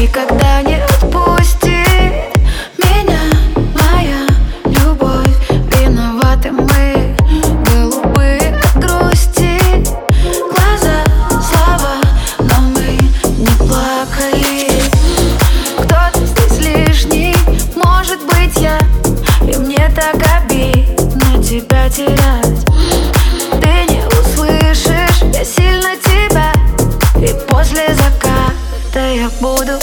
Никогда не буду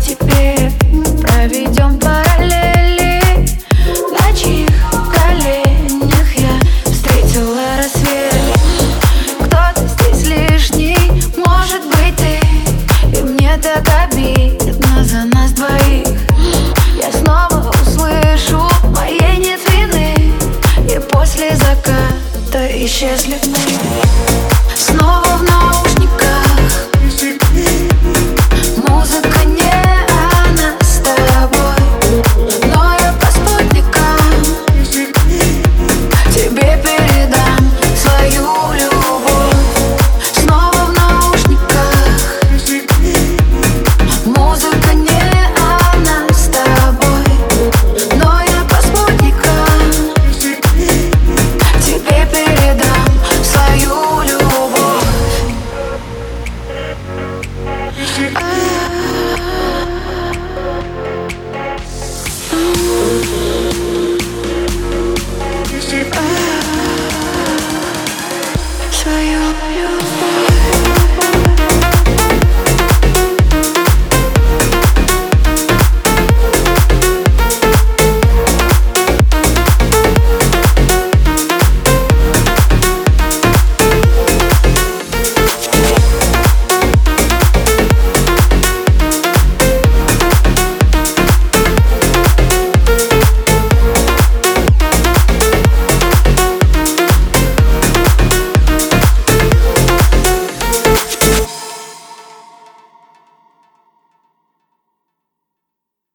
теперь проведем параллели. На чьих коленях я встретила рассвет? Кто-то здесь лишний, может быть ты. И мне так обидно за нас двоих. Я снова услышу моей нет вины. И после заката исчезли мы for you.